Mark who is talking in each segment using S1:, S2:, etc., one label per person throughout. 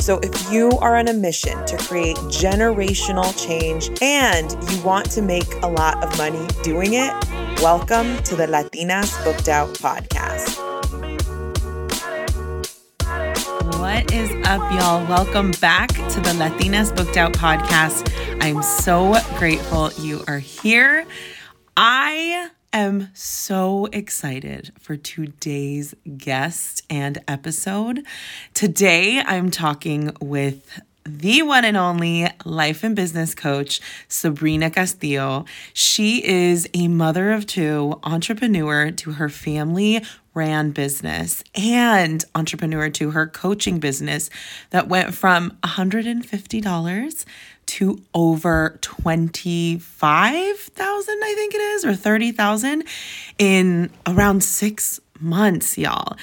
S1: So, if you are on a mission to create generational change and you want to make a lot of money doing it, welcome to the Latinas Booked Out podcast. What is up, y'all? Welcome back to the Latinas Booked Out podcast. I'm so grateful you are here. I am so excited for today's guest and episode. Today, I'm talking with the one and only life and business coach, Sabrina Castillo. She is a mother of two, entrepreneur to her family ran business, and entrepreneur to her coaching business that went from $150 to over 25,000, I think it is, or 30,000 in around six months, y'all.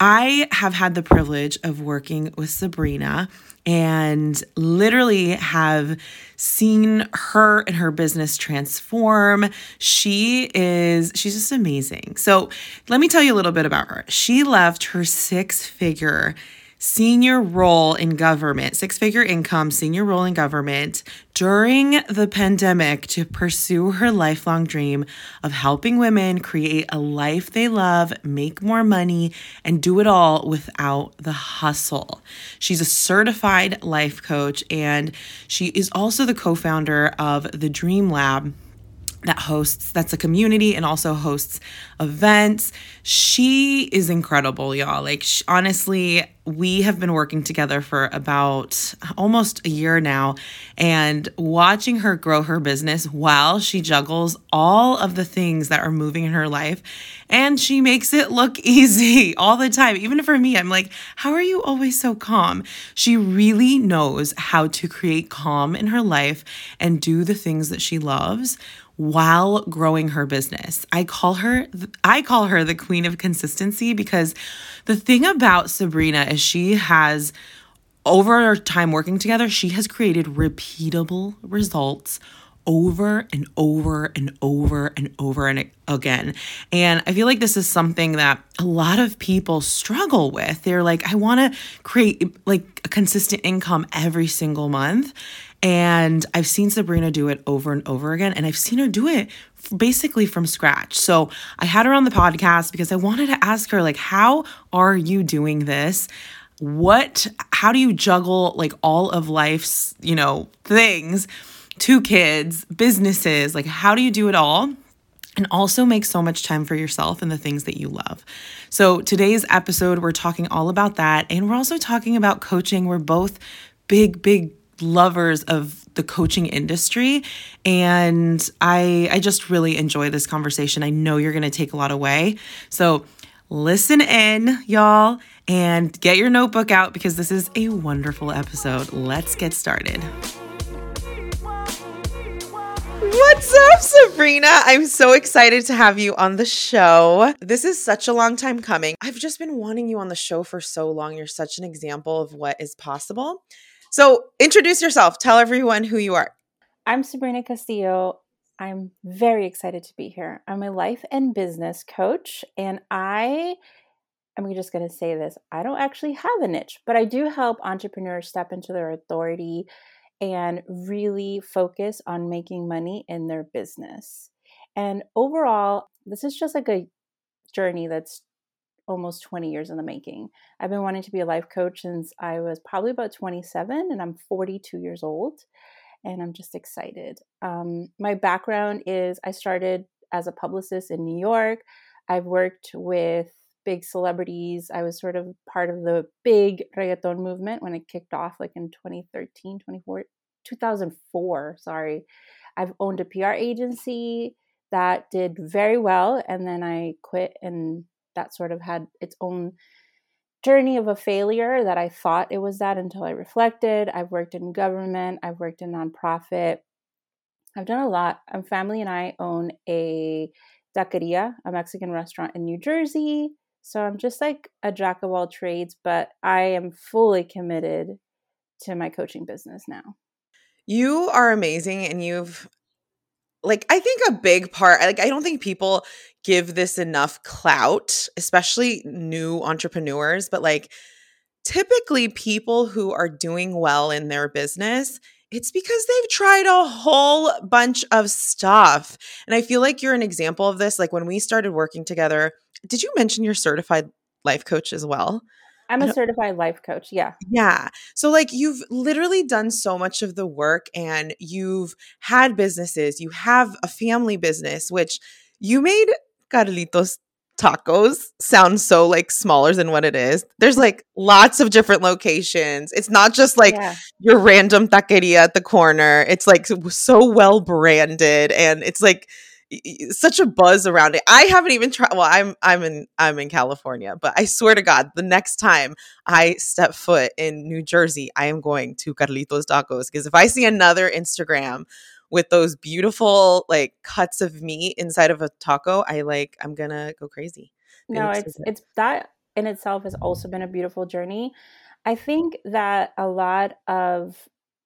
S1: I have had the privilege of working with Sabrina and literally have seen her and her business transform. She is, she's just amazing. So, let me tell you a little bit about her. She left her six figure senior role in government, six figure income, senior role in government during the pandemic to pursue her lifelong dream of helping women create a life they love, make more money, and do it all without the hustle. She's a certified life coach and she is also the co founder of the Dream Lab that hosts that's a community and also hosts events. She is incredible y'all. Like honestly we have been working together for about almost a year now and watching her grow her business while she juggles all of the things that are moving in her life and she makes it look easy all the time. Even for me i'm like how are you always so calm? She really knows how to create calm in her life and do the things that she loves while growing her business. I call her I call her the queen of consistency because the thing about Sabrina is she has over time working together, she has created repeatable results over and over and over and over and again. And I feel like this is something that a lot of people struggle with. They're like, I want to create like a consistent income every single month. And I've seen Sabrina do it over and over again. And I've seen her do it basically from scratch. So I had her on the podcast because I wanted to ask her, like, how are you doing this? What, how do you juggle like all of life's, you know, things? Two kids, businesses, like, how do you do it all? and also make so much time for yourself and the things that you love. So, today's episode, we're talking all about that. And we're also talking about coaching. We're both big, big lovers of the coaching industry and I I just really enjoy this conversation. I know you're going to take a lot away. So listen in, y'all, and get your notebook out because this is a wonderful episode. Let's get started. What's up, Sabrina? I'm so excited to have you on the show. This is such a long time coming. I've just been wanting you on the show for so long. You're such an example of what is possible. So introduce yourself. Tell everyone who you are.
S2: I'm Sabrina Castillo. I'm very excited to be here. I'm a life and business coach, and I I'm just going to say this I don't actually have a niche, but I do help entrepreneurs step into their authority and really focus on making money in their business. And overall, this is just like a journey that's almost 20 years in the making. I've been wanting to be a life coach since I was probably about 27, and I'm 42 years old, and I'm just excited. Um, my background is I started as a publicist in New York. I've worked with big celebrities. I was sort of part of the big reggaeton movement when it kicked off, like in 2013, 24, 2004. Sorry. I've owned a PR agency that did very well, and then I quit and that sort of had its own journey of a failure that I thought it was that until I reflected. I've worked in government, I've worked in nonprofit. I've done a lot. My family and I own a taqueria, a Mexican restaurant in New Jersey. So I'm just like a jack of all trades, but I am fully committed to my coaching business now.
S1: You are amazing and you've like I think a big part like I don't think people give this enough clout, especially new entrepreneurs, but like typically people who are doing well in their business, it's because they've tried a whole bunch of stuff. And I feel like you're an example of this like when we started working together, did you mention you're certified life coach as well?
S2: I'm a certified life coach. Yeah.
S1: Yeah. So, like, you've literally done so much of the work and you've had businesses, you have a family business, which you made Carlitos tacos sound so like smaller than what it is. There's like lots of different locations. It's not just like yeah. your random taqueria at the corner. It's like so well branded and it's like such a buzz around it. I haven't even tried. Well, I'm I'm in I'm in California, but I swear to God, the next time I step foot in New Jersey, I am going to Carlitos Tacos because if I see another Instagram with those beautiful like cuts of meat inside of a taco, I like I'm gonna go crazy.
S2: No, it's so it's that in itself has also been a beautiful journey. I think that a lot of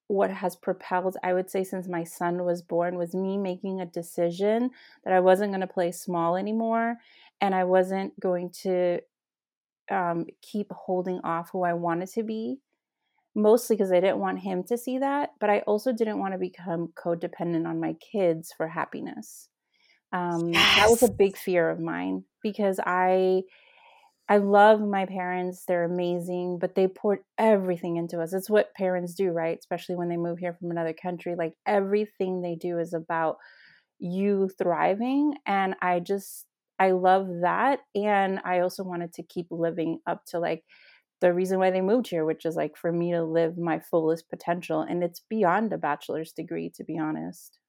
S2: what has propelled, I would say, since my son was born, was me making a decision that I wasn't going to play small anymore and I wasn't going to um, keep holding off who I wanted to be. Mostly because I didn't want him to see that, but I also didn't want to become codependent on my kids for happiness. Um, yes. That was a big fear of mine because I I love my parents. They're amazing, but they poured everything into us. It's what parents do, right? Especially when they move here from another country. Like everything they do is about you thriving. And I just, I love that. And I also wanted to keep living up to like the reason why they moved here, which is like for me to live my fullest potential. And it's beyond a bachelor's degree, to be honest.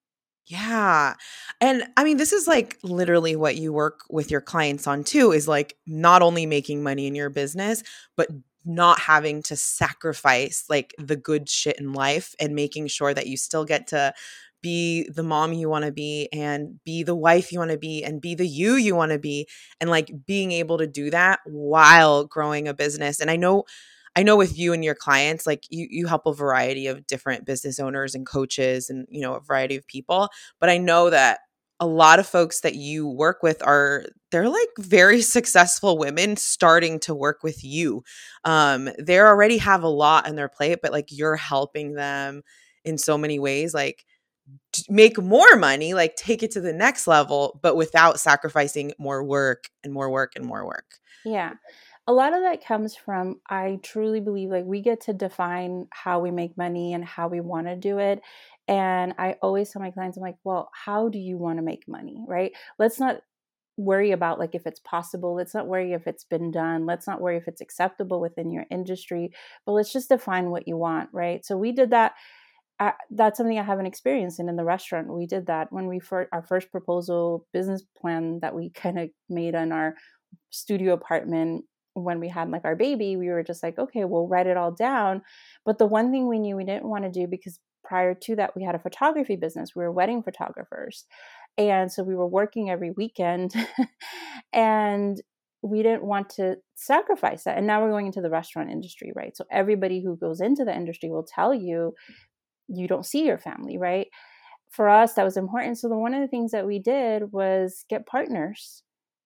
S1: Yeah. And I mean, this is like literally what you work with your clients on too is like not only making money in your business, but not having to sacrifice like the good shit in life and making sure that you still get to be the mom you want to be and be the wife you want to be and be the you you want to be and like being able to do that while growing a business. And I know I know with you and your clients, like you you help a variety of different business owners and coaches and you know a variety of people. But I know that a lot of folks that you work with are they're like very successful women starting to work with you. Um, they already have a lot on their plate, but like you're helping them in so many ways, like make more money, like take it to the next level, but without sacrificing more work and more work and more work.
S2: Yeah a lot of that comes from i truly believe like we get to define how we make money and how we want to do it and i always tell my clients i'm like well how do you want to make money right let's not worry about like if it's possible let's not worry if it's been done let's not worry if it's acceptable within your industry but let's just define what you want right so we did that uh, that's something I haven't experienced in, in the restaurant. We did that when we for our first proposal business plan that we kind of made on our studio apartment when we had like our baby, we were just like, okay, we'll write it all down. But the one thing we knew we didn't want to do because prior to that, we had a photography business. We were wedding photographers. And so we were working every weekend and we didn't want to sacrifice that. And now we're going into the restaurant industry, right? So everybody who goes into the industry will tell you you don't see your family, right? For us, that was important. So the one of the things that we did was get partners,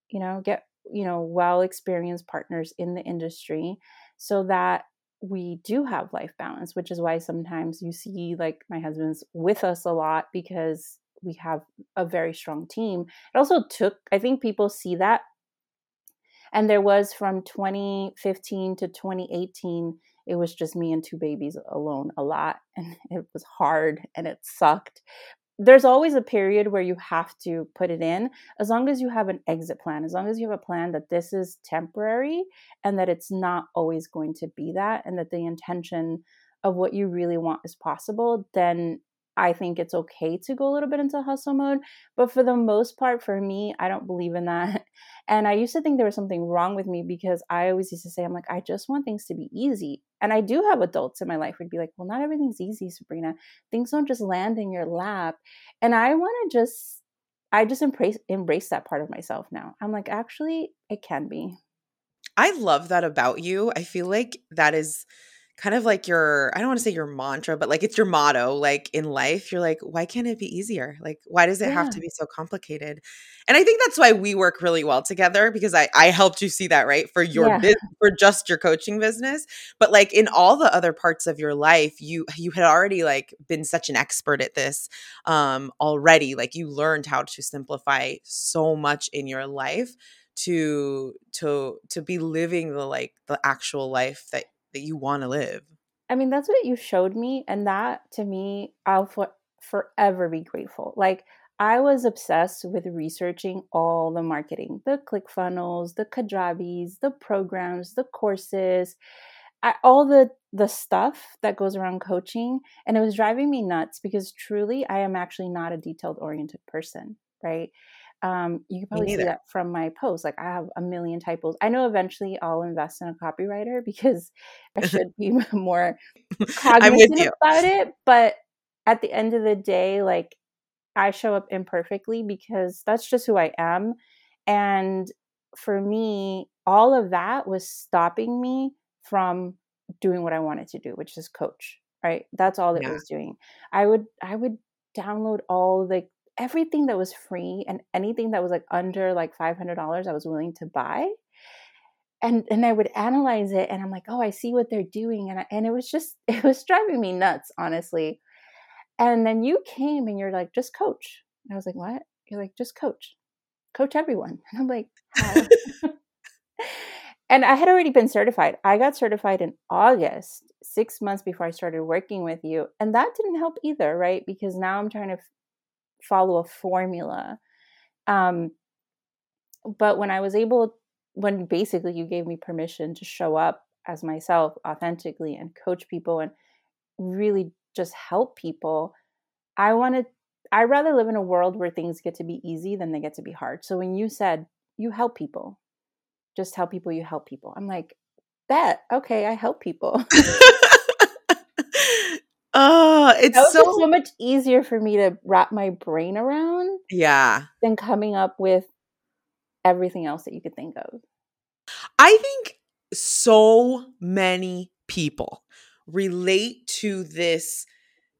S2: you know, get you know well experienced partners in the industry so that we do have life balance which is why sometimes you see like my husband's with us a lot because we have a very strong team. It also took i think people see that. And there was from 2015 to 2018 it was just me and two babies alone a lot and it was hard and it sucked there's always a period where you have to put it in as long as you have an exit plan as long as you have a plan that this is temporary and that it's not always going to be that and that the intention of what you really want is possible then I think it's okay to go a little bit into hustle mode. But for the most part, for me, I don't believe in that. And I used to think there was something wrong with me because I always used to say, I'm like, I just want things to be easy. And I do have adults in my life who'd be like, well, not everything's easy, Sabrina. Things don't just land in your lap. And I want to just, I just embrace embrace that part of myself now. I'm like, actually, it can be.
S1: I love that about you. I feel like that is kind of like your I don't want to say your mantra, but like it's your motto like in life. You're like, why can't it be easier? Like why does it yeah. have to be so complicated? And I think that's why we work really well together because I I helped you see that, right? For your yeah. business, for just your coaching business, but like in all the other parts of your life, you you had already like been such an expert at this um already. Like you learned how to simplify so much in your life to to to be living the like the actual life that that you want to live.
S2: I mean, that's what you showed me. And that to me, I'll for, forever be grateful. Like, I was obsessed with researching all the marketing, the ClickFunnels, the Kajabis, the programs, the courses, I, all the the stuff that goes around coaching, and it was driving me nuts because truly, I am actually not a detailed oriented person, right? Um, you can probably see that from my posts. Like I have a million typos. I know eventually I'll invest in a copywriter because I should be more cognizant about it. But at the end of the day, like I show up imperfectly because that's just who I am. And for me, all of that was stopping me from doing what I wanted to do, which is coach. Right. That's all it yeah. was doing. I would I would download all the everything that was free and anything that was like under like $500 I was willing to buy. And and I would analyze it and I'm like, "Oh, I see what they're doing." And I, and it was just it was driving me nuts, honestly. And then you came and you're like, "Just coach." And I was like, "What?" You're like, "Just coach. Coach everyone." And I'm like, and I had already been certified. I got certified in August, six months before I started working with you. And that didn't help either, right? Because now I'm trying to follow a formula. Um, but when I was able, when basically you gave me permission to show up as myself authentically and coach people and really just help people, I wanted, I rather live in a world where things get to be easy than they get to be hard. So when you said you help people, just tell people you help people, I'm like, bet, okay, I help people.
S1: Oh, it's so
S2: so much easier for me to wrap my brain around.
S1: Yeah.
S2: Than coming up with everything else that you could think of.
S1: I think so many people relate to this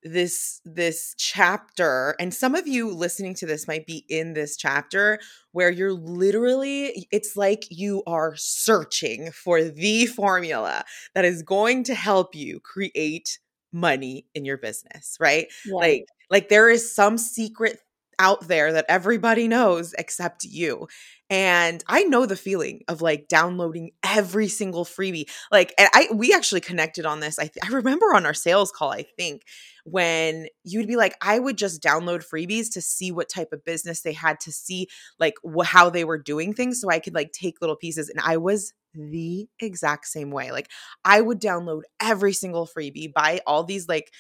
S1: this this chapter and some of you listening to this might be in this chapter where you're literally it's like you are searching for the formula that is going to help you create money in your business, right? Yeah. Like like there is some secret out there that everybody knows except you. And I know the feeling of like downloading every single freebie. Like and I we actually connected on this. I th- I remember on our sales call, I think, when you would be like I would just download freebies to see what type of business they had to see like wh- how they were doing things so I could like take little pieces and I was the exact same way. Like I would download every single freebie, buy all these like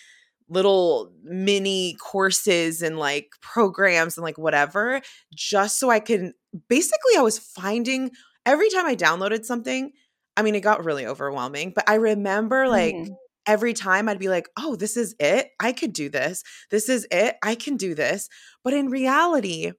S1: little mini courses and like programs and like whatever just so I can basically I was finding every time I downloaded something, I mean it got really overwhelming, but I remember like mm. every time I'd be like, "Oh, this is it. I could do this. This is it. I can do this." But in reality,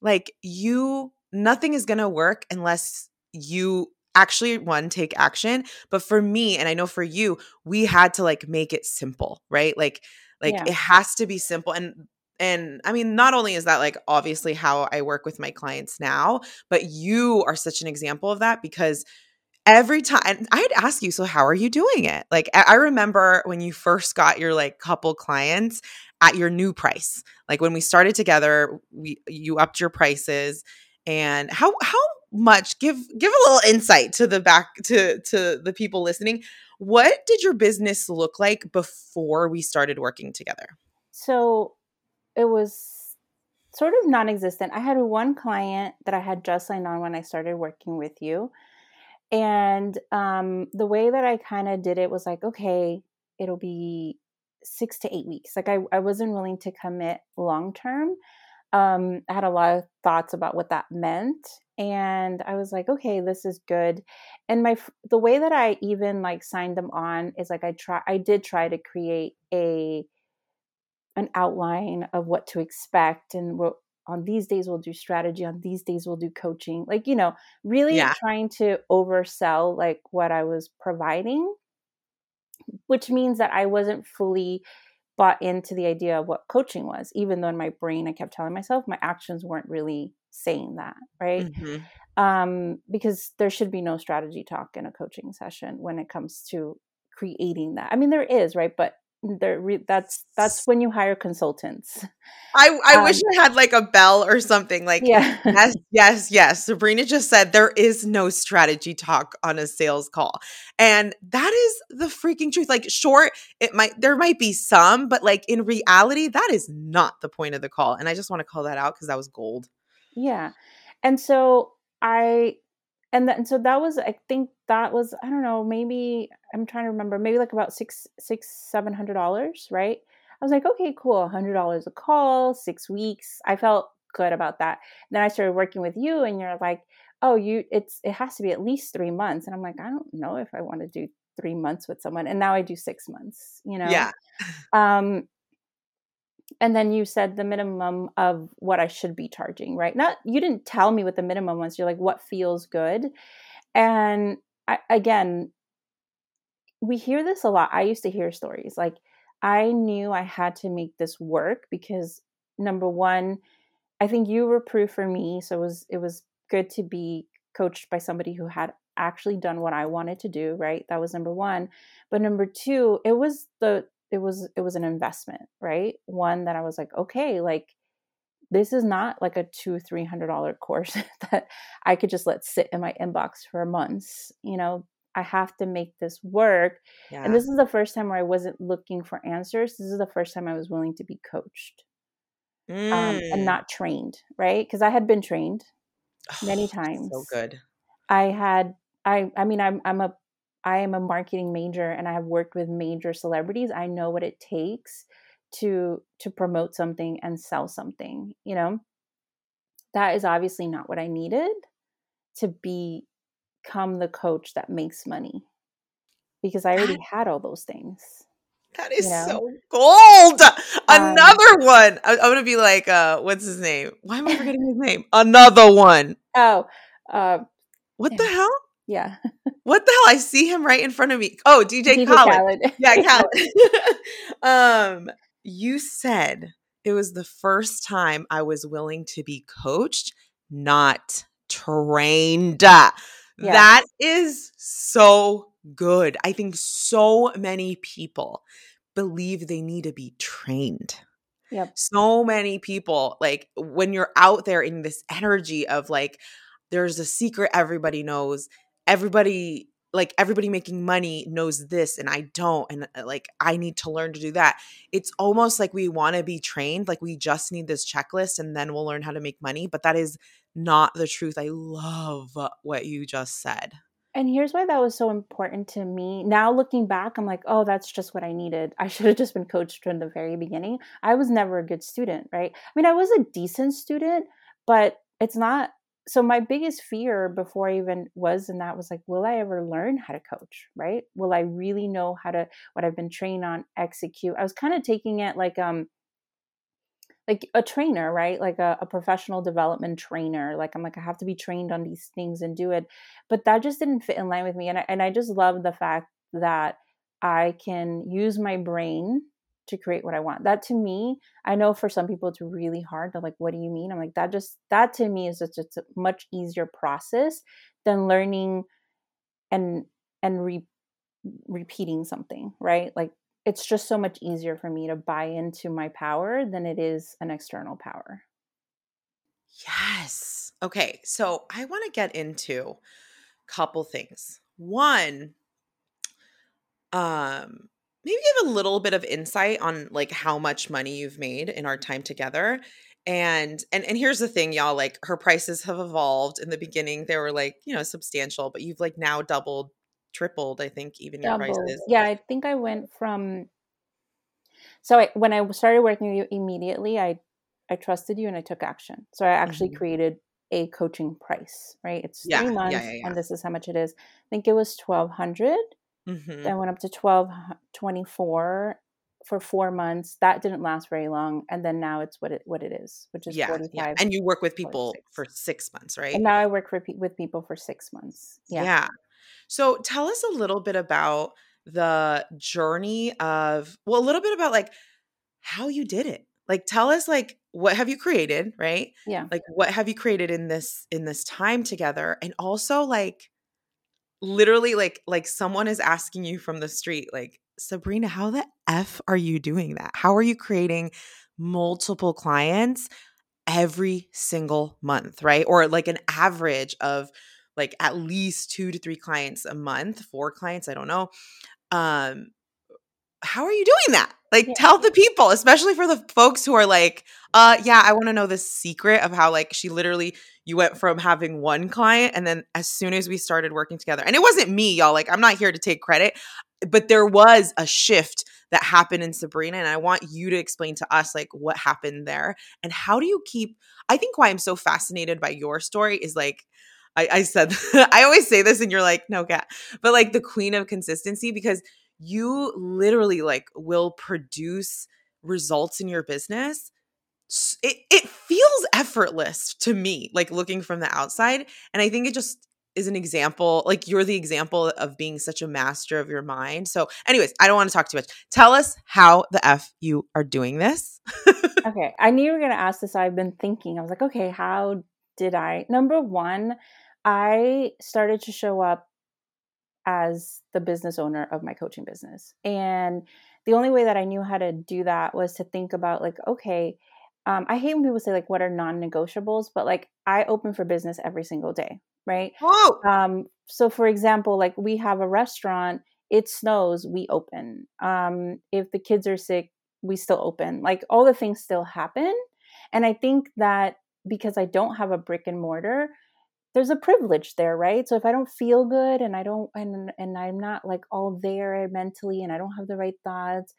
S1: like you nothing is going to work unless you actually one take action but for me and i know for you we had to like make it simple right like like yeah. it has to be simple and and i mean not only is that like obviously how i work with my clients now but you are such an example of that because every time i'd ask you so how are you doing it like i remember when you first got your like couple clients at your new price like when we started together we you upped your prices and how how much give give a little insight to the back to to the people listening what did your business look like before we started working together
S2: so it was sort of non-existent i had one client that i had just signed on when i started working with you and um, the way that i kind of did it was like okay it'll be six to eight weeks. Like I, I wasn't willing to commit long term. Um, I had a lot of thoughts about what that meant. And I was like, okay, this is good. And my the way that I even like signed them on is like I try I did try to create a an outline of what to expect and what on these days we'll do strategy on these days we'll do coaching like you know really yeah. trying to oversell like what i was providing which means that i wasn't fully bought into the idea of what coaching was. Even though in my brain i kept telling myself my actions weren't really saying that right? Mm-hmm. um, because there should be no strategy talk in a coaching session when it comes to creating that. I mean there is right? But re- that's that's when you hire consultants.
S1: I I um, wish I had like a bell or something like yeah. yes yes yes. Sabrina just said there is no strategy talk on a sales call. And that is the freaking truth. Like sure it might there might be some but like in reality that is not the point of the call. And I just want to call that out cuz that was gold.
S2: Yeah. And so I and then so that was i think that was i don't know maybe i'm trying to remember maybe like about six six seven hundred dollars right i was like okay cool a hundred dollars a call six weeks i felt good about that then i started working with you and you're like oh you it's it has to be at least three months and i'm like i don't know if i want to do three months with someone and now i do six months you know
S1: yeah
S2: um and then you said the minimum of what I should be charging, right? Not you didn't tell me what the minimum was. You're like, what feels good, and I, again, we hear this a lot. I used to hear stories like I knew I had to make this work because number one, I think you were proof for me, so it was it was good to be coached by somebody who had actually done what I wanted to do, right? That was number 1. But number 2, it was the it was it was an investment right one that i was like okay like this is not like a two three hundred dollar course that i could just let sit in my inbox for months you know i have to make this work yeah. and this is the first time where i wasn't looking for answers this is the first time i was willing to be coached mm. um, and mm. not trained right because i had been trained many times
S1: so good
S2: i had i i mean i'm i'm a I am a marketing major and I have worked with major celebrities. I know what it takes to to promote something and sell something, you know. That is obviously not what I needed to become the coach that makes money because I already had all those things.
S1: That is you know? so gold. Another um, one. I, am gonna be like, uh, what's his name? Why am I forgetting his name? Another one.
S2: Oh, uh,
S1: what yeah. the hell?
S2: Yeah.
S1: what the hell? I see him right in front of me. Oh, DJ, DJ Khaled. Khaled. Yeah, Khaled. um, you said it was the first time I was willing to be coached, not trained. Yes. That is so good. I think so many people believe they need to be trained.
S2: Yep.
S1: So many people, like when you're out there in this energy of like, there's a secret everybody knows everybody like everybody making money knows this and I don't and uh, like I need to learn to do that. It's almost like we want to be trained like we just need this checklist and then we'll learn how to make money, but that is not the truth. I love what you just said.
S2: And here's why that was so important to me. Now looking back, I'm like, oh, that's just what I needed. I should have just been coached from the very beginning. I was never a good student, right? I mean, I was a decent student, but it's not so my biggest fear before I even was and that was like, will I ever learn how to coach? Right? Will I really know how to what I've been trained on execute? I was kind of taking it like um like a trainer, right? Like a, a, professional development trainer. Like I'm like, I have to be trained on these things and do it. But that just didn't fit in line with me. And I, and I just love the fact that I can use my brain to create what I want. That to me, I know for some people it's really hard. They're like, what do you mean? I'm like, that just, that to me is just, it's a much easier process than learning and, and re, repeating something, right? Like, it's just so much easier for me to buy into my power than it is an external power.
S1: Yes. Okay. So I want to get into a couple things. One, um, maybe give a little bit of insight on like how much money you've made in our time together and and and here's the thing y'all like her prices have evolved in the beginning they were like you know substantial but you've like now doubled tripled i think even doubled. your prices
S2: yeah i think i went from So I, when I started working with you immediately, I I trusted you and I took action. So I actually mm-hmm. created a coaching price, right? It's yeah, three months yeah, yeah, and this is how much it is. I think it was 1200 mm-hmm. Then went up to 1224 for four months. That didn't last very long. And then now it's what it what it is, which is
S1: yeah,
S2: 45.
S1: Yeah. And you work with people 46. for six months, right?
S2: And now I work for, with people for six months. Yeah.
S1: Yeah. So tell us a little bit about the journey of well, a little bit about like how you did it like tell us like what have you created right
S2: yeah
S1: like what have you created in this in this time together and also like literally like like someone is asking you from the street like sabrina how the f are you doing that how are you creating multiple clients every single month right or like an average of like at least two to three clients a month four clients i don't know um how are you doing that? Like, yeah. tell the people, especially for the folks who are like, uh, yeah, I want to know the secret of how, like, she literally, you went from having one client and then as soon as we started working together, and it wasn't me, y'all, like, I'm not here to take credit, but there was a shift that happened in Sabrina. And I want you to explain to us, like, what happened there and how do you keep, I think why I'm so fascinated by your story is like, I, I said, I always say this and you're like, no, cat, but like the queen of consistency because you literally like will produce results in your business it it feels effortless to me like looking from the outside and i think it just is an example like you're the example of being such a master of your mind so anyways i don't want to talk too much tell us how the f you are doing this
S2: okay i knew you were going to ask this i've been thinking i was like okay how did i number one i started to show up as the business owner of my coaching business. And the only way that I knew how to do that was to think about, like, okay, um, I hate when people say, like, what are non negotiables, but like, I open for business every single day, right? Um, so, for example, like, we have a restaurant, it snows, we open. Um, if the kids are sick, we still open. Like, all the things still happen. And I think that because I don't have a brick and mortar, there's a privilege there right so if i don't feel good and i don't and and i'm not like all there mentally and i don't have the right thoughts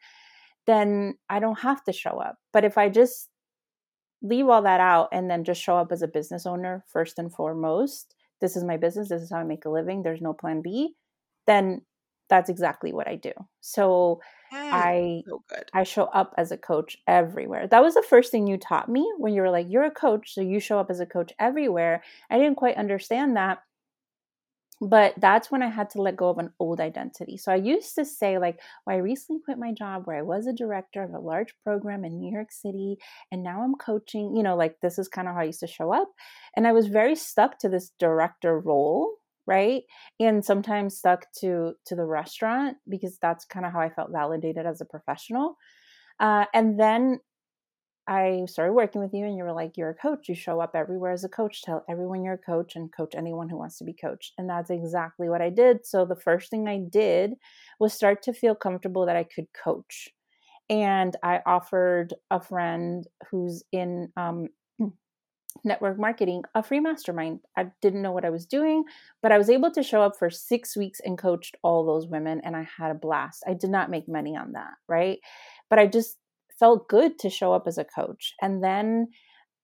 S2: then i don't have to show up but if i just leave all that out and then just show up as a business owner first and foremost this is my business this is how i make a living there's no plan b then that's exactly what i do so I so I show up as a coach everywhere. That was the first thing you taught me when you were like, you're a coach, so you show up as a coach everywhere. I didn't quite understand that. But that's when I had to let go of an old identity. So I used to say, like, well, I recently quit my job where I was a director of a large program in New York City, and now I'm coaching. You know, like, this is kind of how I used to show up. And I was very stuck to this director role right and sometimes stuck to to the restaurant because that's kind of how i felt validated as a professional uh, and then i started working with you and you were like you're a coach you show up everywhere as a coach tell everyone you're a coach and coach anyone who wants to be coached and that's exactly what i did so the first thing i did was start to feel comfortable that i could coach and i offered a friend who's in um, network marketing a free mastermind. I didn't know what I was doing, but I was able to show up for six weeks and coached all those women, and I had a blast. I did not make money on that, right? But I just felt good to show up as a coach. And then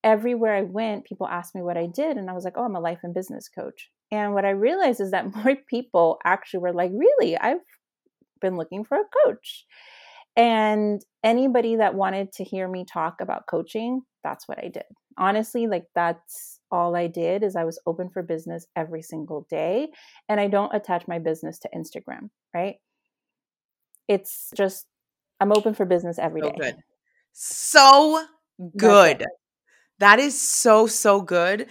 S2: everywhere I went, people asked me what I did, and I was like, oh, I'm a life and business coach. And what I realized is that more people actually were like, really? I've been looking for a coach. And anybody that wanted to hear me talk about coaching, that's what I did. Honestly, like that's all I did is I was open for business every single day and I don't attach my business to Instagram, right? It's just I'm open for business every
S1: so
S2: day.
S1: Good. So good. That is so so good.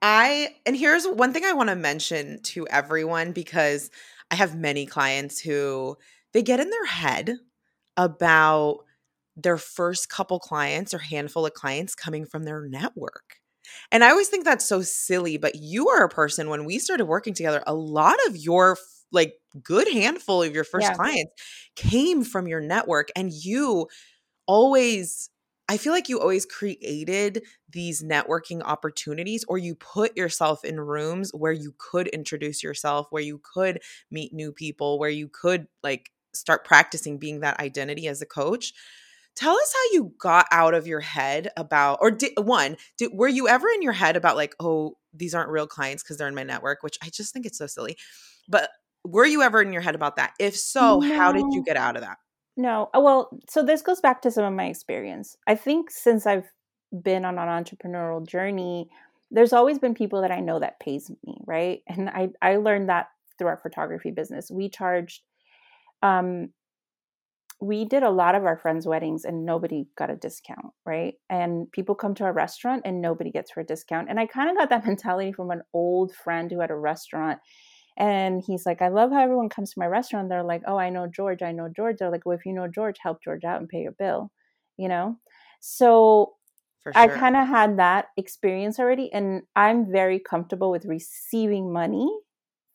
S1: I and here's one thing I want to mention to everyone because I have many clients who they get in their head about their first couple clients or handful of clients coming from their network. And I always think that's so silly, but you are a person when we started working together, a lot of your like good handful of your first yeah. clients came from your network and you always I feel like you always created these networking opportunities or you put yourself in rooms where you could introduce yourself, where you could meet new people, where you could like start practicing being that identity as a coach. Tell us how you got out of your head about or did one did, were you ever in your head about like oh these aren't real clients because they're in my network which i just think it's so silly but were you ever in your head about that? If so no. how did you get out of that
S2: no uh, well so this goes back to some of my experience i think since i've been on an entrepreneurial journey there's always been people that i know that pays me right and i i learned that through our photography business we charged um we did a lot of our friends' weddings and nobody got a discount, right? And people come to our restaurant and nobody gets her a discount. And I kind of got that mentality from an old friend who had a restaurant. And he's like, I love how everyone comes to my restaurant. They're like, oh, I know George. I know George. They're like, well, if you know George, help George out and pay your bill, you know? So sure. I kind of had that experience already. And I'm very comfortable with receiving money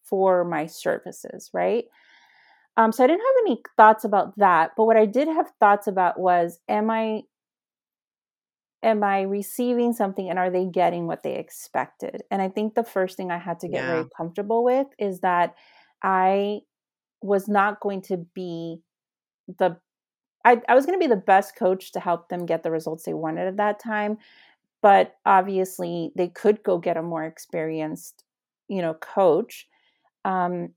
S2: for my services, right? Um, so I didn't have any thoughts about that. But what I did have thoughts about was, am I am I receiving something and are they getting what they expected? And I think the first thing I had to get yeah. very comfortable with is that I was not going to be the I, I was going to be the best coach to help them get the results they wanted at that time. But obviously, they could go get a more experienced, you know, coach. Um,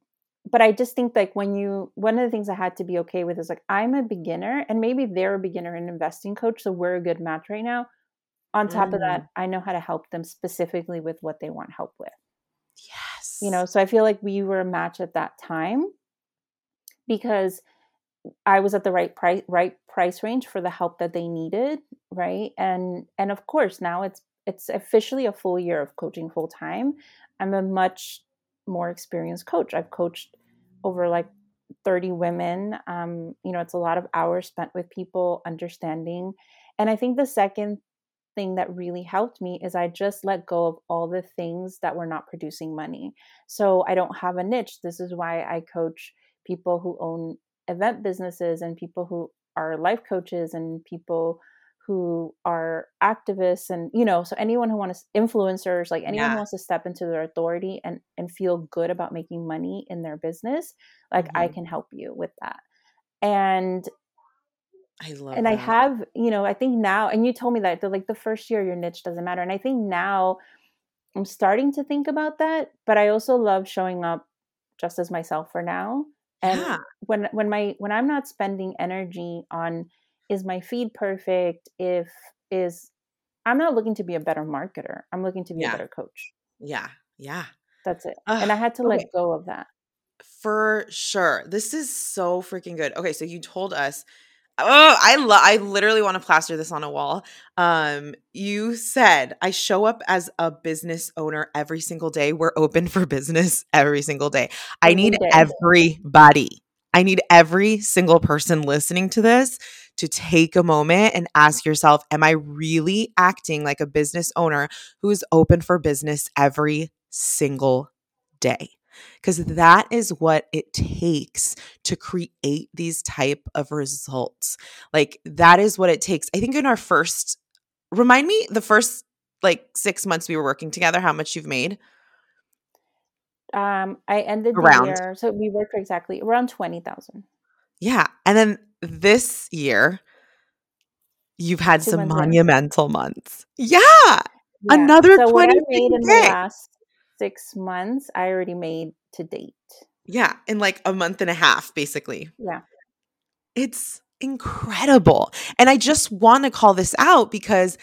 S2: but I just think like when you one of the things I had to be okay with is like I'm a beginner and maybe they're a beginner and investing coach, so we're a good match right now. On top mm. of that, mm. I know how to help them specifically with what they want help with.
S1: Yes.
S2: You know, so I feel like we were a match at that time because I was at the right price right price range for the help that they needed, right? And and of course, now it's it's officially a full year of coaching full time. I'm a much more experienced coach. I've coached over like 30 women. Um, you know, it's a lot of hours spent with people understanding. And I think the second thing that really helped me is I just let go of all the things that were not producing money. So I don't have a niche. This is why I coach people who own event businesses and people who are life coaches and people who are activists and you know so anyone who wants influencers like anyone yeah. who wants to step into their authority and and feel good about making money in their business like mm-hmm. i can help you with that and
S1: I love
S2: and
S1: that.
S2: I have, you know, I think now, and you told me that like the first year your niche doesn't matter. And I think now I'm starting to think about that, but I also love showing up just as myself for now. And yeah. when when my when I'm not spending energy on is my feed perfect if is i'm not looking to be a better marketer i'm looking to be yeah. a better coach
S1: yeah yeah
S2: that's it uh, and i had to okay. let go of that
S1: for sure this is so freaking good okay so you told us oh i love i literally want to plaster this on a wall. Um you said i show up as a business owner every single day. We're open for business every single day. I need everybody. I need every single person listening to this to take a moment and ask yourself, Am I really acting like a business owner who is open for business every single day? Because that is what it takes to create these type of results. Like that is what it takes. I think in our first, remind me the first like six months we were working together, how much you've made?
S2: Um, I ended around. the year, so we worked for exactly around twenty thousand.
S1: Yeah. And then this year, you've had Two some months monumental months. Yeah. yeah. Another so 20 what I made in the
S2: last six months, I already made to date.
S1: Yeah. In like a month and a half, basically.
S2: Yeah.
S1: It's incredible. And I just want to call this out because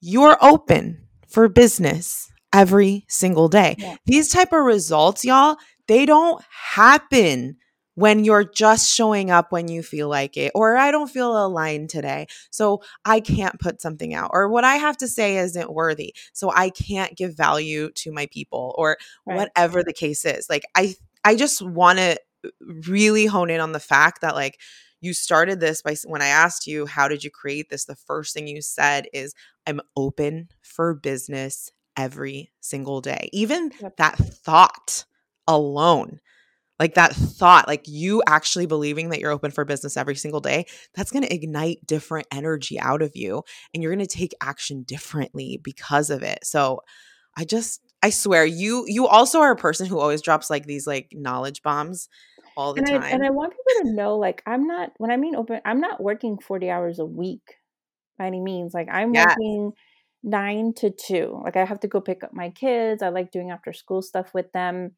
S1: you're open for business every single day. Yeah. These type of results, y'all, they don't happen when you're just showing up when you feel like it, or I don't feel aligned today, so I can't put something out, or what I have to say isn't worthy, so I can't give value to my people, or right. whatever the case is. Like, I, I just want to really hone in on the fact that, like, you started this by when I asked you, how did you create this? The first thing you said is, I'm open for business every single day. Even that thought alone like that thought, like you actually believing that you're open for business every single day, that's going to ignite different energy out of you and you're going to take action differently because of it. So I just I swear you you also are a person who always drops like these like knowledge bombs all the
S2: and
S1: time.
S2: I, and I want people to know, like, I'm not when I mean open, I'm not working 40 hours a week by any means. Like, I'm
S1: Yes.
S2: working nine to two. Like, I have to go pick up my kids. I like doing after school stuff with them,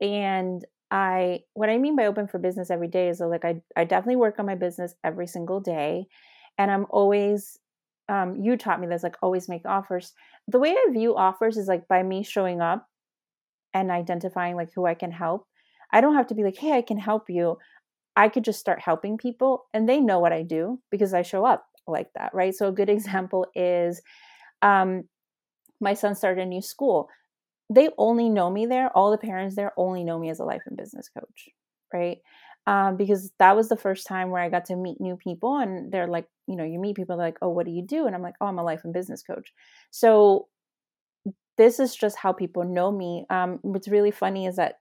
S2: and I what I mean by open for business every day is that, like I I definitely work on my business every single day, and I'm always um, you taught me this like always make offers. The way I view offers is like by me showing up and identifying like who I can help. I don't have to be like, hey, I can help you. I could just start helping people and they know what I do because I show up like that, right? So a good example is um, my son started a new school. They only know me there, all the parents there only know me as a life and business coach, right? Um, because that was the first time where I got to meet new people and they're like, you know, you meet people like, oh, what do you do? And I'm like, oh, I'm a life and business coach. So this is just how people know me. Um, what's really funny is that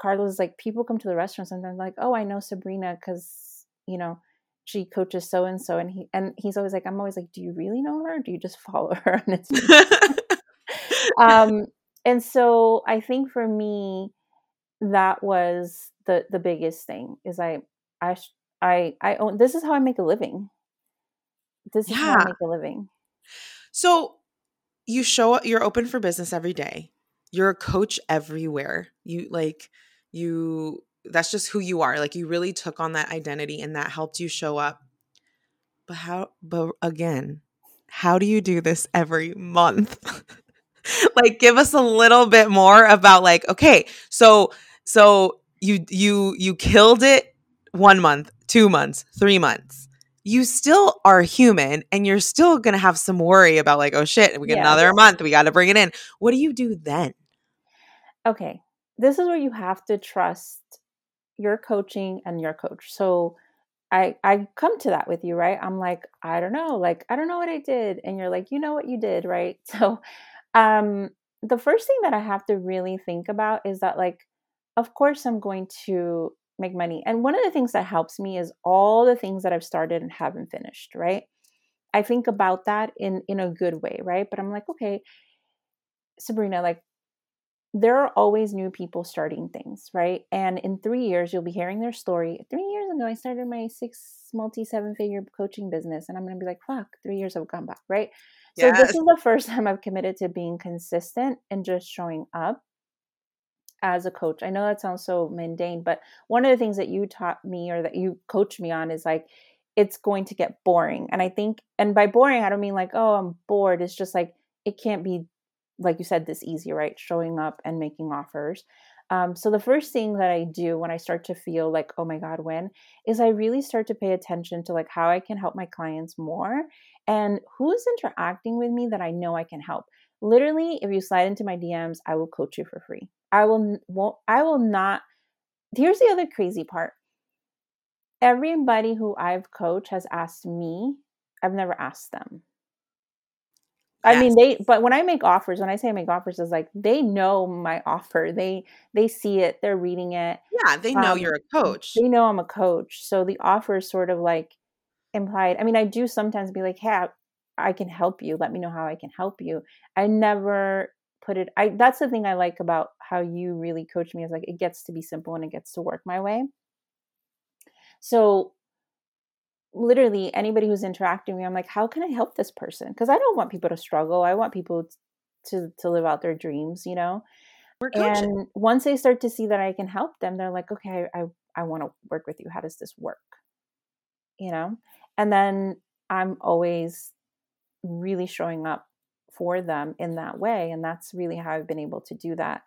S2: Carlos is like people come to the restaurant sometimes like, oh, I know Sabrina because you know she coaches so and so, and he and he's always like, I'm always like, do you really know her? Do you just follow her on Instagram? um, and so I think for me, that was the the biggest thing is I I I I own this is how I make a living. This is how I
S1: Yeah.
S2: make a living.
S1: So you show up, you're open for business every day. You're a coach everywhere. You like, you, that's just who you are. Like, you really took on that identity and that helped you show up. But how, but again, how do you do this every month? like, give us a little bit more about, like, okay, so, so you, you, you killed it one month, two months, three months you still are human and you're still going to have some worry about like oh shit we get
S2: Yeah.
S1: another month we got to bring it in what do you do then
S2: okay, this is where you have to trust your coaching and your coach. So I I come to that with you, right? I'm like, I don't know, like I don't know what I did and you're like, you know what you did, right? So um the first thing that I have to really think about is that like of course I'm going to make money. And one of the things that helps me is all the things that I've started and haven't finished, right? I think about that in in a good way, right? But I'm like, okay, Sabrina, like there are always new people starting things, right? And in three years, you'll be hearing their story. Three years ago, I started my six multi seven figure coaching business, and I'm to be like, fuck, three years have gone by, right? So this is the first time I've committed to being consistent and just showing up as a coach. I know that sounds so mundane, but one of the things that you taught me or that you coached me on is like it's going to get boring. And I think and by boring I don't mean like, oh, I'm bored. It's just like it can't be like you said this easy, right? Showing up and making offers. Um, so the first thing that I do when I start to feel like, oh my God, when is I really start to pay attention to like how I can help my clients more and who's interacting with me that I know I can help. Literally, if you slide into my DMs, I will coach you for free. I will won't I will not here's the other crazy part. Everybody who I've coached has asked me. I've never asked them. I mean they but when I make offers, when I say I make offers is like they know my offer. They they see it, they're reading it.
S1: yeah they know
S2: Um,
S1: you're a coach
S2: They know I'm a coach. So the offer is sort of like implied. I mean, I do sometimes be like, "Hey, I, I can help you. Let me know how I can help you." I never put it I that's the thing I like about how you really coach me is like it gets to be simple and it gets to work my way. So literally anybody who's interacting with me, I'm like, "How can I help this person?" Because I don't want people to struggle. I want people to to live out their dreams, you know? And once they start to see that I can help them, they're like, okay, I, I want to work with you. How does this work? You know? And then I'm always really showing up for them in that way. And that's really how I've been able to do that.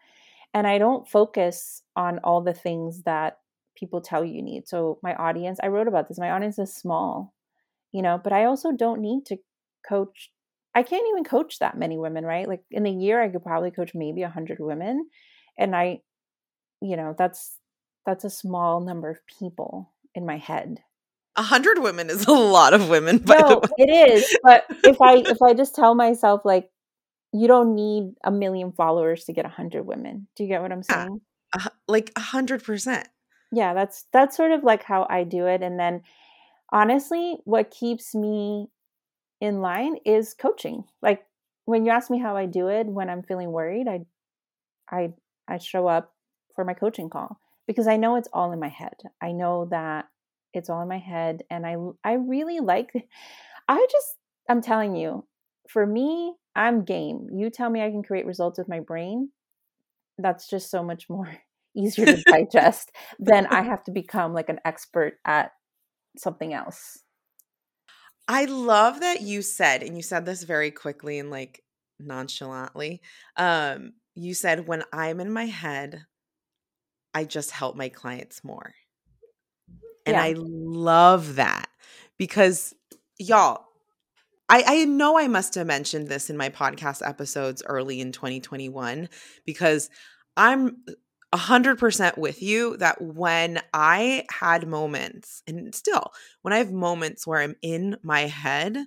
S2: And I don't focus on all the things that people tell you need. So my audience, I wrote about this, my audience is small, you know, but I also don't need to coach I can't even coach that many women, right? Like in a year I could probably coach maybe a 100 women and I you know, that's that's a small number of people in my head.
S1: a hundred women is a lot of women
S2: no, it is, but if I if I just tell myself like you don't need a million followers to get a 100 women. Do you get what I'm saying?
S1: Hu- like a hundred percent
S2: yeah that's that's sort of like how i do it and then honestly what keeps me in line is coaching like when you ask me how i do it when i'm feeling worried i i i show up for my coaching call because I know it's all in my head. I know that it's all in my head and I I really like I just I'm telling you, for me, I'm game. You tell me I can create results with my brain. That's just so much more easier to digest than I have to become like an expert at something else.
S1: I love that you said, and you said this very quickly and like nonchalantly. Um, you said, when I'm in my head, I just help my clients more. And yeah. I love that because y'all, I, I know I must have mentioned this in my podcast episodes early in 2021 because I'm 100% with you that when I had moments, and still, when I have moments where I'm in my head,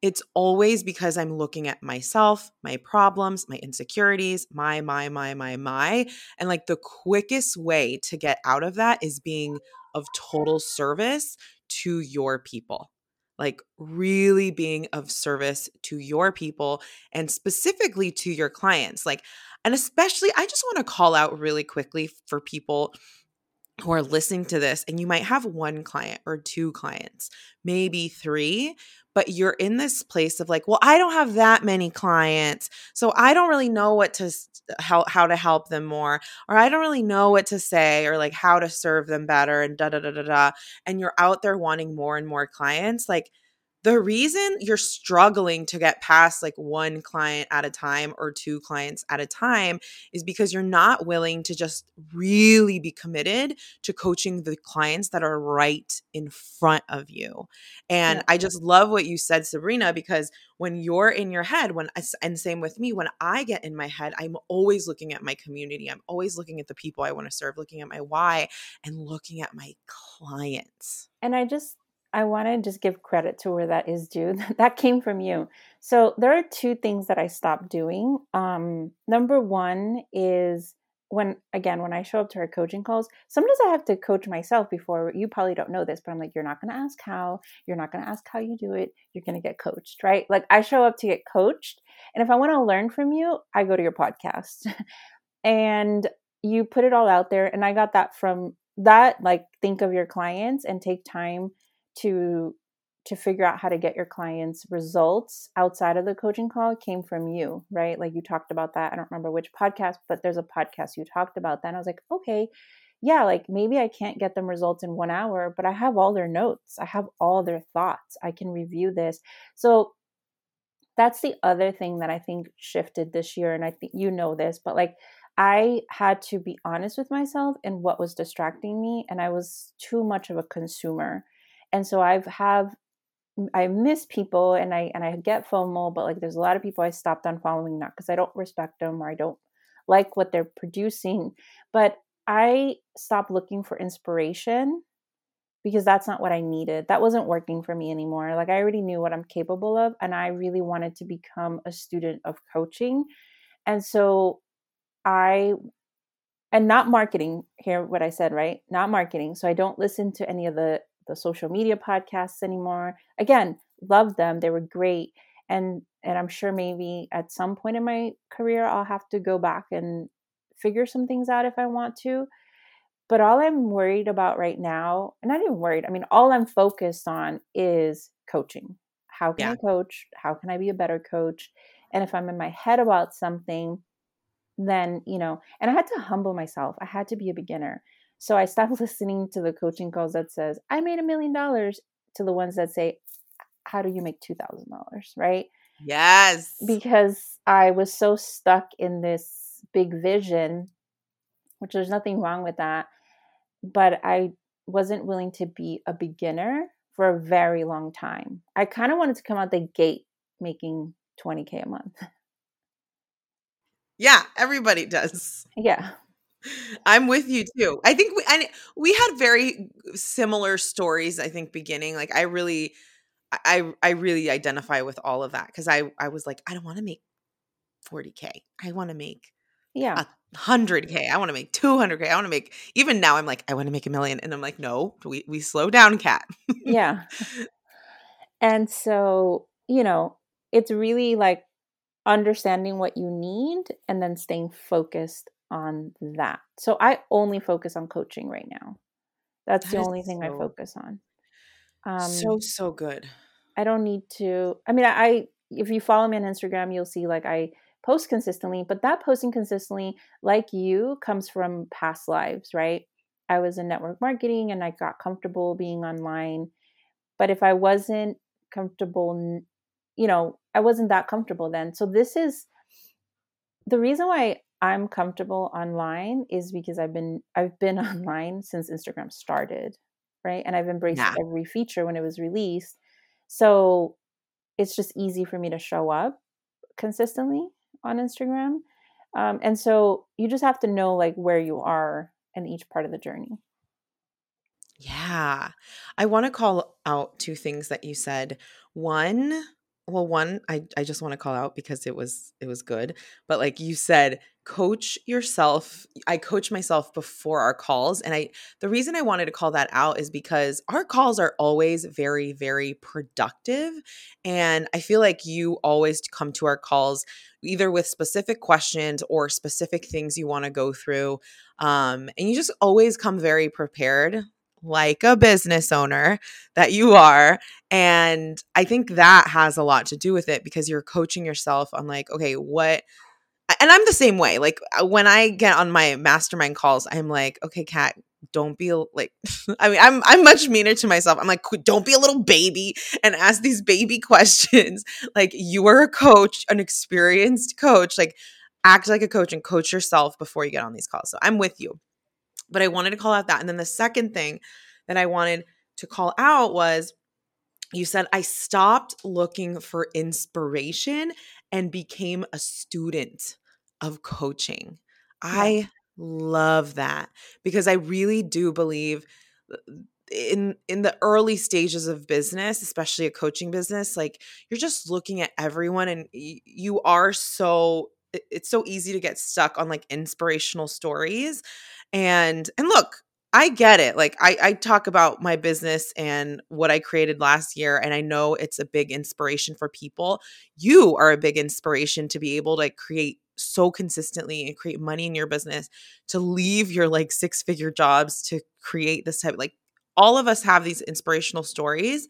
S1: it's always because I'm looking at myself, my problems, my insecurities, my, my, my, my, my. And like the quickest way to get out of that is being of total service to your people. Like really being of service to your people and specifically to your clients. Like, and especially, I just want to call out really quickly for people who are listening to this, and you might have one client or two clients, maybe three, but you're in this place of like, well, I don't have that many clients, so I don't really know what to how how to help them more, or I don't really know what to say, or like how to serve them better, and da da da da da. And you're out there wanting more and more clients, like the reason you're struggling to get past like one client at a time or two clients at a time is because you're not willing to just really be committed to coaching the clients that are right in front of you. And yeah. I just love what you said, Sabrina, because when you're in your head, when and same with me, when I get in my head, I'm always looking at my community. I'm always looking at the people I want to serve, looking at my why, and looking at my clients.
S2: And I just I want to just give credit to where that is due. that came from you. So there are two things that I stopped doing. Um, number one is when again when I show up to our coaching calls, sometimes I have to coach myself before. You probably don't know this, but I'm like, you're not going to ask how. You're not going to ask how you do it. You're going to get coached, right? Like I show up to get coached, and if I want to learn from you, I go to your podcast, and you put it all out there. And I got that from that. Like think of your clients and take time to to figure out how to get your clients results outside of the coaching call came from you, right? Like you talked about that. I don't remember which podcast, but there's a podcast you talked about that. And I was like, okay, yeah, like maybe I can't get them results in one hour, but I have all their notes. I have all their thoughts. I can review this. So that's the other thing that I think shifted this year. And I think you know this, but like I had to be honest with myself and what was distracting me. And I was too much of a consumer and so I've have I miss people and I and I get FOMO, but like there's a lot of people I stopped on following not because I don't respect them or I don't like what they're producing, but I stopped looking for inspiration because that's not what I needed. That wasn't working for me anymore. Like I already knew what I'm capable of and I really wanted to become a student of coaching. And so I and not marketing, hear what I said, right? Not marketing. So I don't listen to any of the the social media podcasts anymore. Again, love them. They were great. And and I'm sure maybe at some point in my career I'll have to go back and figure some things out if I want to. But all I'm worried about right now, and not even worried, I mean, all I'm focused on is coaching. How can yeah. I coach? How can I be a better coach? And if I'm in my head about something, then, you know, and I had to humble myself. I had to be a beginner. So I stopped listening to the coaching calls that says, I made a million dollars to the ones that say, how do you make $2,000? Right.
S1: Yes.
S2: Because I was so stuck in this big vision, which there's nothing wrong with that. But I wasn't willing to be a beginner for a very long time. I kind of wanted to come out the gate making 20K a month.
S1: Yeah, everybody does.
S2: Yeah.
S1: I'm with you too. I think we and we had very similar stories. I think beginning like I really, I I really identify with all of that because I I was like I don't want to make 40k. I want to make
S2: yeah
S1: 100k. I want to make 200k. I want to make even now. I'm like I want to make a million, and I'm like no, we we slow down, Kat.
S2: yeah. And so you know it's really like understanding what you need and then staying focused on that. So I only focus on coaching right now. That's
S1: That
S2: the only thing I focus on.
S1: so
S2: Um,
S1: so good.
S2: I don't need to. I mean, I if you follow me on Instagram, you'll see like I post consistently, but that posting consistently, like you, comes from past lives, right? I was in network marketing and I got comfortable being online. But if I wasn't comfortable, you know, I wasn't that comfortable then. So this is the reason why I'm comfortable online is because I've been I've been online since Instagram started, right? And I've embraced
S1: Yeah.
S2: every feature when it was released. So it's just easy for me to show up consistently on Instagram. Um, and so you just have to know like where you are in each part of the journey.
S1: Yeah. I want to call out two things that you said. One, well, one, I, I just want to call out because it was it was good. But like you said, coach yourself. I coach myself before our calls. And I the reason I wanted to call that out is because our calls are always very, very productive. And I feel like you always come to our calls either with specific questions or specific things you want to go through. Um, and you just always come very prepared like a business owner that you are. And I think that has a lot to do with it because you're coaching yourself on, like, okay, what, and I'm the same way. Like, uh, when I get on my mastermind calls, I'm like, okay, Kat, don't be like i mean i'm i'm much meaner to myself i'm like don't be a little baby and ask these baby questions like you are a coach an experienced coach like act like a coach and coach yourself before you get on these calls so i'm with you but I wanted to call out that. And then the second thing that I wanted to call out was you said, I stopped looking for inspiration and became a student of coaching.
S2: Yeah.
S1: I love that because I really do believe uh, in in the early stages of business especially a coaching business like you're just looking at everyone and y- you are so it's so easy to get stuck on like inspirational stories and and look i get it like i i talk about my business and what i created last year and i know it's a big inspiration for people. You are a big inspiration to be able to create so consistently and create money in your business to leave your like six figure jobs to create this type like all of us have these inspirational stories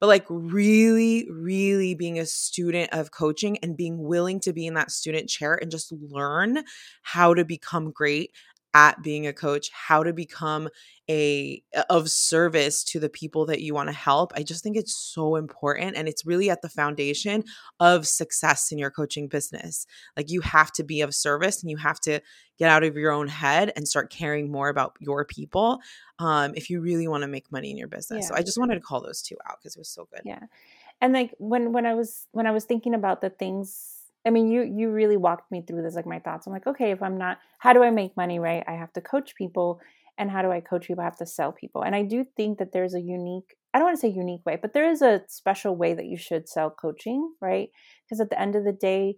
S1: but like really really being a student of coaching and being willing to be in that student chair and just learn how to become great at being a coach how to become a of service to the people that you want to help i just think it's so important and it's really at the foundation of success in your coaching business like you have to be of service and you have to get out of your own head and start caring more about your people um, if you really want to make money in your business. So I just wanted to call those two out because it was so good.
S2: Yeah. And like when when I was when I was thinking about the things I mean you you really walked me through this like my thoughts. I'm like, okay, if I'm not how do I make money, right? I have to coach people and how do I coach people? I have to sell people. And I do think that there's a unique I don't want to say unique way, but there is a special way that you should sell coaching, right? Because at the end of the day,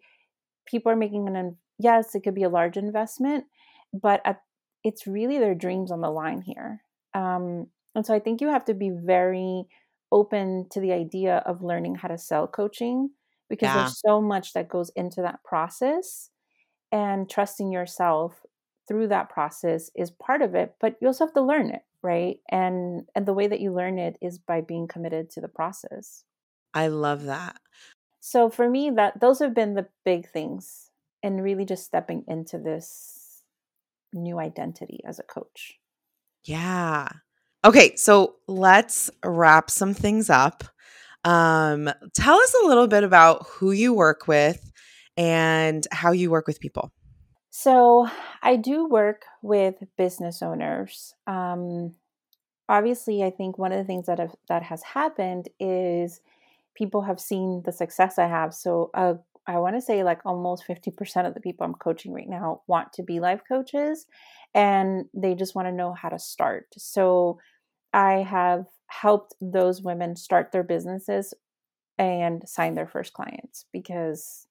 S2: people are making an yes, it could be a large investment, but at, it's really their dreams on the line here. Um, and so I think you have to be very open to the idea of learning how to sell coaching because
S1: Yeah.
S2: there's so much that goes into that process and trusting yourself through that process is part of it but you also have to learn it right and and the way that you learn it is by being committed to the process
S1: I love that.
S2: so for me that those have been the big things and really just stepping into this new identity as a coach
S1: Yeah. Okay, so let's wrap some things up. Um, tell us a little bit about who you work with and how you work with people.
S2: So I do work with business owners. Um, obviously, I think one of the things that have, that has happened is people have seen the success I have. So uh, I want to say like almost fifty percent of the people I'm coaching right now want to be life coaches, and they just want to know how to start. So I have helped those women start their businesses and sign their first clients because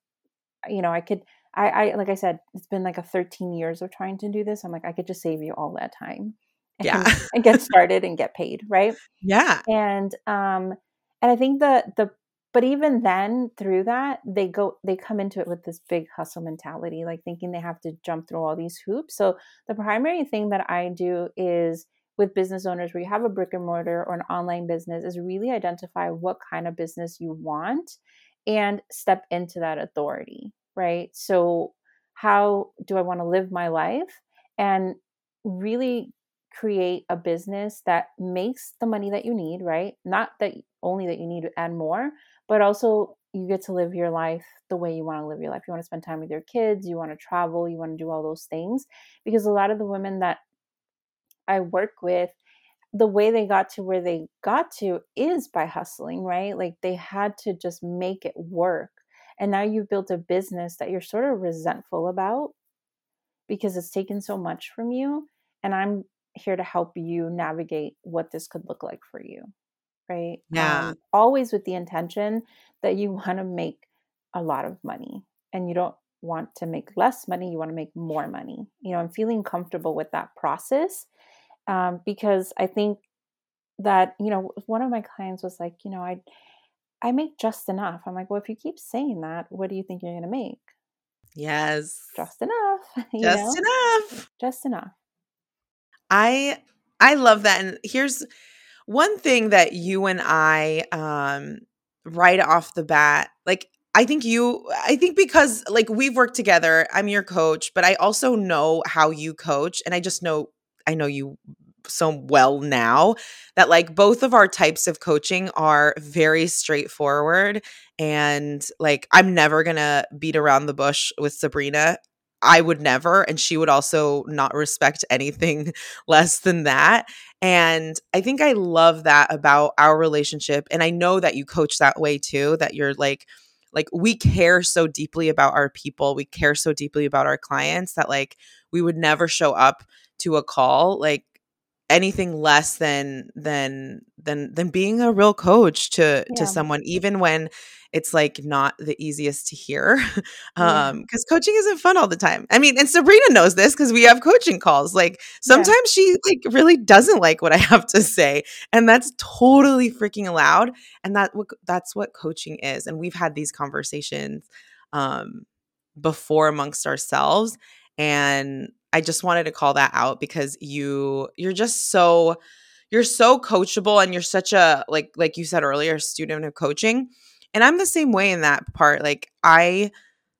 S2: you know I could I, I like I said, it's been like a 13 years of trying to do this. I'm like, I could just save you all that time and,
S1: Yeah.
S2: and get started and get paid, right?
S1: Yeah.
S2: And um and I think the the but even then through that they go they come into it with this big hustle mentality like thinking they have to jump through all these hoops so the primary thing that i do is with business owners where you have a brick and mortar or an online business is really identify what kind of business you want and step into that authority right so how do i want to live my life and really create a business that makes the money that you need right not that only that you need and more but also you get to live your life the way you want to live your life. You want to spend time with your kids, you want to travel, you want to do all those things. Because a lot of the women that I work with, the way they got to where they got to is by hustling, right? Like they had to just make it work. And now you've built a business that you're sort of resentful about because it's taken so much from you. And I'm here to help you navigate what this could look like for you right?
S1: Yeah. Um,
S2: always with the intention that you want to make a lot of money and you don't want to make less money, you want to make more money. You know, I'm feeling comfortable with that process um, because I think that, you know, one of my clients was like, you know, I, I make just enough. I'm like, well, if you keep saying that, what do you think you're going to make?
S1: Yes.
S2: Just enough.
S1: just
S2: know?
S1: enough.
S2: Just enough.
S1: I I love that. And here's one thing that you and I um right off the bat, like I think you I think because like we've worked together, I'm your coach, but I also know how you coach and I just know I know you so well now that like both of our types of coaching are very straightforward and like I'm never going to beat around the bush with Sabrina. I would never and she would also not respect anything less than that. And I think I love that about our relationship. And I know that you coach that way too, that you're like, like we care so deeply about our people. We care so deeply about our clients that like we would never show up to a call like anything less than than than than being a real coach to yeah. to someone even when it's like not the easiest to hear um because yeah. coaching isn't fun all the time i mean and sabrina knows this because we have coaching calls like sometimes yeah. she like really doesn't like what i have to say and that's totally freaking allowed and that that's what coaching is and we've had these conversations um before amongst ourselves and i just wanted to call that out because you you're just so you're so coachable and you're such a like like you said earlier student of coaching and I'm the same way in that part. Like, I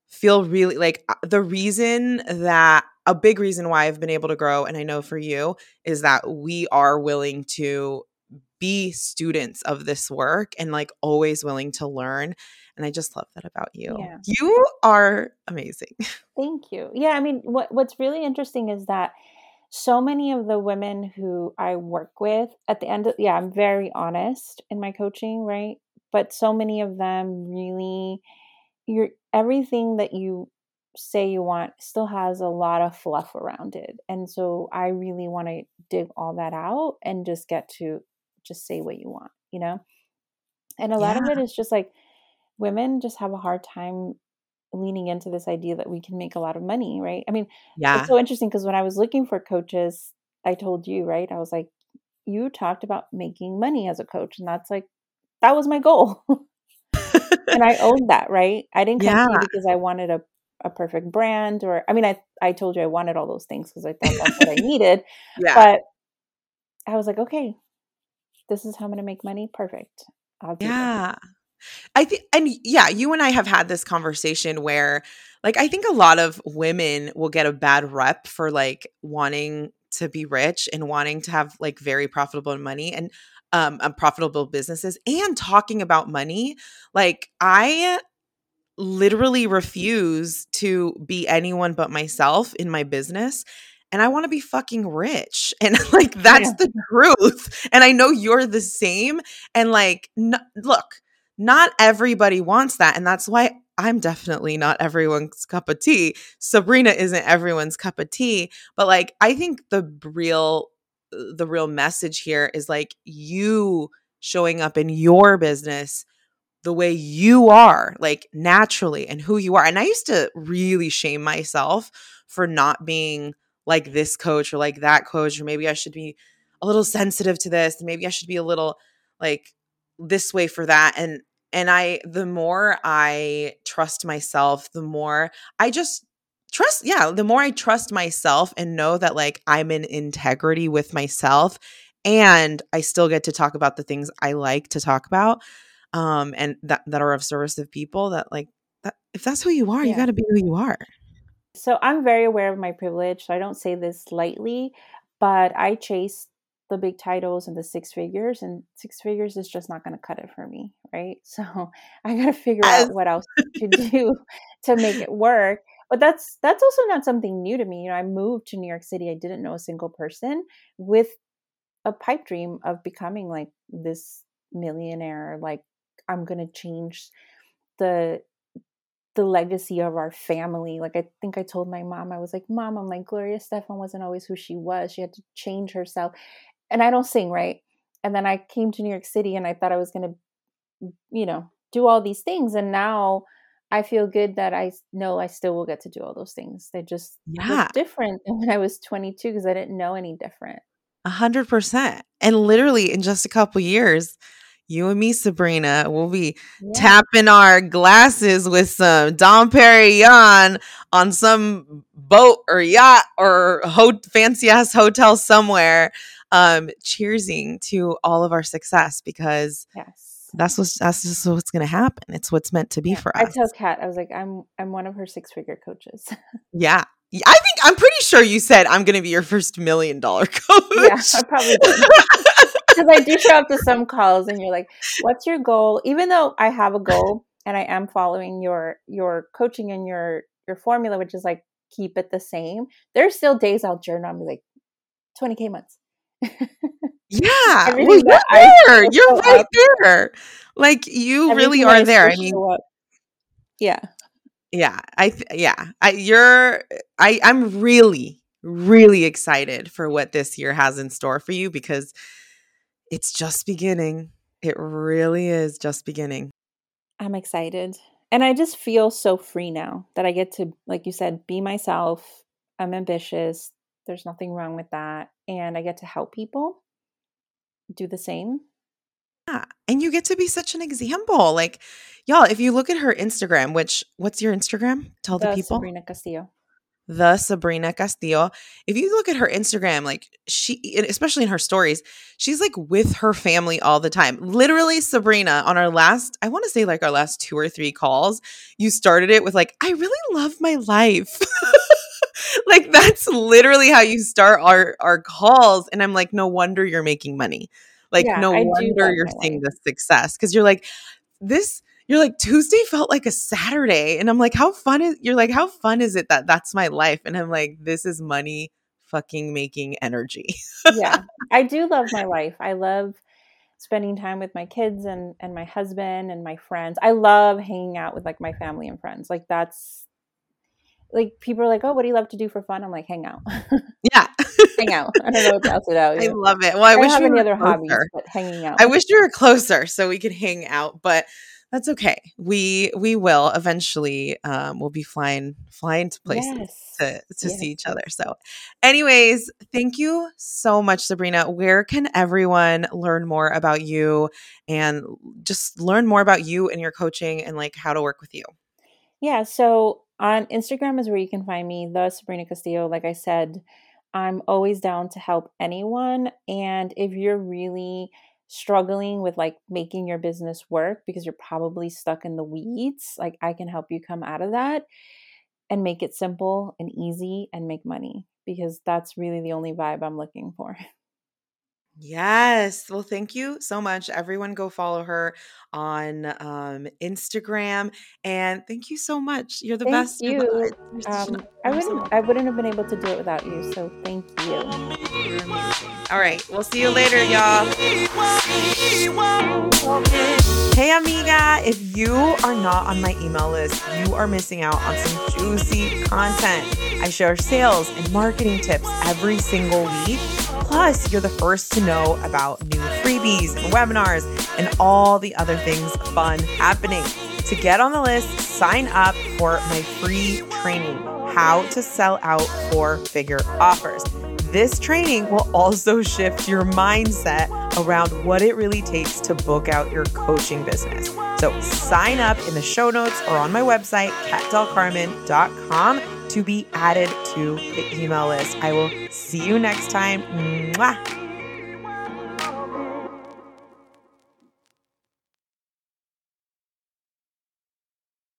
S1: feel really like uh, the reason that a big reason why I've been able to grow, and I know for you, is that we are willing to be students of this work and like always willing to learn. And I just love that about you. Yeah. You are amazing.
S2: Thank you. Yeah, I mean, what what's really interesting is that so many of the women who I work with at the end of yeah, I'm very honest in my coaching, right? but so many of them really you're everything that you say you want still has a lot of fluff around it and so i really want to dig all that out and just get to just say what you want you know and a yeah. lot of it is just like women just have a hard time leaning into this idea that we can make a lot of money right i mean yeah it's so interesting because when i was looking for coaches i told you right i was like you talked about making money as a coach and that's like that was my goal. and I owned that, right? I didn't come yeah. because I wanted a, a perfect brand or I mean I I told you I wanted all those things because I thought that's what I needed. Yeah. But I was like, okay, this is how I'm gonna make money. Perfect.
S1: yeah. I think, and yeah, you and I have had this conversation where, like, I think a lot of women will get a bad rep for like wanting to be rich and wanting to have like very profitable money. And um, um, profitable businesses and talking about money. Like I literally refuse to be anyone but myself in my business and I want to be fucking rich. And like that's yeah. the truth. And I know you're the same and like n- look, not everybody wants that and that's why I'm definitely not everyone's cup of tea. Sabrina isn't everyone's cup of tea, but like I think the real uh, the real message here is like you showing up in your business the way you are, like naturally, and who you are. And I used to really shame myself for not being like this coach or like that coach, or maybe I should be a little sensitive to this, maybe I should be a little like this way for that. And and I, the more I trust myself, the more I just trust. Yeah. The more I trust myself and know that like I'm in integrity with myself and I still get to talk about the things I like to talk about um and that that are of service of people that like that if that's who you are, yeah. you got to be who you are.
S2: So I'm very aware of my privilege. So I don't say this lightly, but I chase the big titles and the six figures, and six figures is just not going to cut it for me, right? So I got to figure out what else to do to make it work. But that's that's also not something new to me. You know, I moved to New York City. I didn't know a single person with a pipe dream of becoming like this millionaire. Like I'm going to change the the legacy of our family. Like I think I told my mom, I was like, Mom, I'm like Gloria Estefan wasn't always who she was. She had to change herself. And I don't sing, right? And then I came to New York City and I thought I was gonna, you know, do all these things. And now I feel good that I know I still will get to do all those things. They just yeah. different than when I was 22 because I didn't know any different.
S1: A hundred percent. And literally in just a couple years, you and me, Sabrina, will be yeah. tapping our glasses with some Dom Perignon on some boat or yacht or ho- fancy ass hotel somewhere, um, cheersing to all of our success because yes. that's what's that's just what's gonna happen. It's what's meant to be yeah. for us.
S2: I tell Kat, I was like, I'm I'm one of her six figure coaches.
S1: yeah. I think I'm pretty sure you said I'm going to be your first million dollar coach.
S2: Yeah, I probably did. because I do show up to some calls and you're like, what's your goal? Even though I have a goal and I am following your your coaching and your your formula, which is like keep it the same, there's still days I'll journal and be like, 20k months.
S1: Yeah. well, you're there. You're right up, there. Like you really are there. I mean
S2: yeah.
S1: Yeah. I th- yeah. I you're I I'm really really excited for what this year has in store for you because it's just beginning. It really is just beginning.
S2: I'm excited. And I just feel so free now that I get to, like you said, be myself. I'm ambitious. There's nothing wrong with that. And I get to help people do the same.
S1: Yeah. And you get to be such an example. Like, y'all, if you look at her Instagram, which, what's your Instagram? Tell the, the people.
S2: Sabrina Castillo
S1: the Sabrina Castillo. If you look at her Instagram, like she, especially in her stories, she's like with her family all the time. Literally, Sabrina, on our last, I want to say like our last two or three calls, you started it with like, I really love my life. like that's literally how you start our our calls. And I'm like, no wonder you're making money. Like, yeah, no I wonder you're seeing the success because you're like, this you're like Tuesday felt like a Saturday and I'm like how fun is you're like how fun is it that that's my life and I'm like this is money fucking making energy.
S2: yeah. I do love my life. I love spending time with my kids and and my husband and my friends. I love hanging out with like my family and friends. Like that's like people are like, "Oh, what do you love to do for fun?" I'm like, "Hang out."
S1: Yeah.
S2: hang out. I don't know what else it out.
S1: I love it. Well, I, I wish
S2: have
S1: we
S2: any other closer. hobbies, but hanging out.
S1: I wish we were closer so we could hang out, but that's okay. We we will eventually um we'll be flying flying to places yes. to to yes. see each other. So anyways, thank you so much Sabrina. Where can everyone learn more about you and just learn more about you and your coaching and like how to work with you?
S2: Yeah, so on Instagram is where you can find me, the Sabrina Castillo. Like I said, I'm always down to help anyone and if you're really struggling with like making your business work because you're probably stuck in the weeds, like I can help you come out of that and make it simple and easy and make money because that's really the only vibe I'm looking for.
S1: Yes. Well, thank you so much. Everyone go follow her on um, Instagram. And thank you so much. You're the
S2: thank
S1: best.
S2: You. Um, I wouldn't I wouldn't have been able to do it without you. So thank you.
S1: All right. We'll see you later, y'all. Hey amiga, if you are not on my email list, you are missing out on some juicy content. I share sales and marketing tips every single week Plus, you're the first to know about new freebies and webinars and all the other things fun happening. To get on the list, sign up for my free training How to Sell Out Four Figure Offers. This training will also shift your mindset around what it really takes to book out your coaching business. So sign up in the show notes or on my website, catdelcarmen.com to be added to the email list. I will see you next time. Mwah.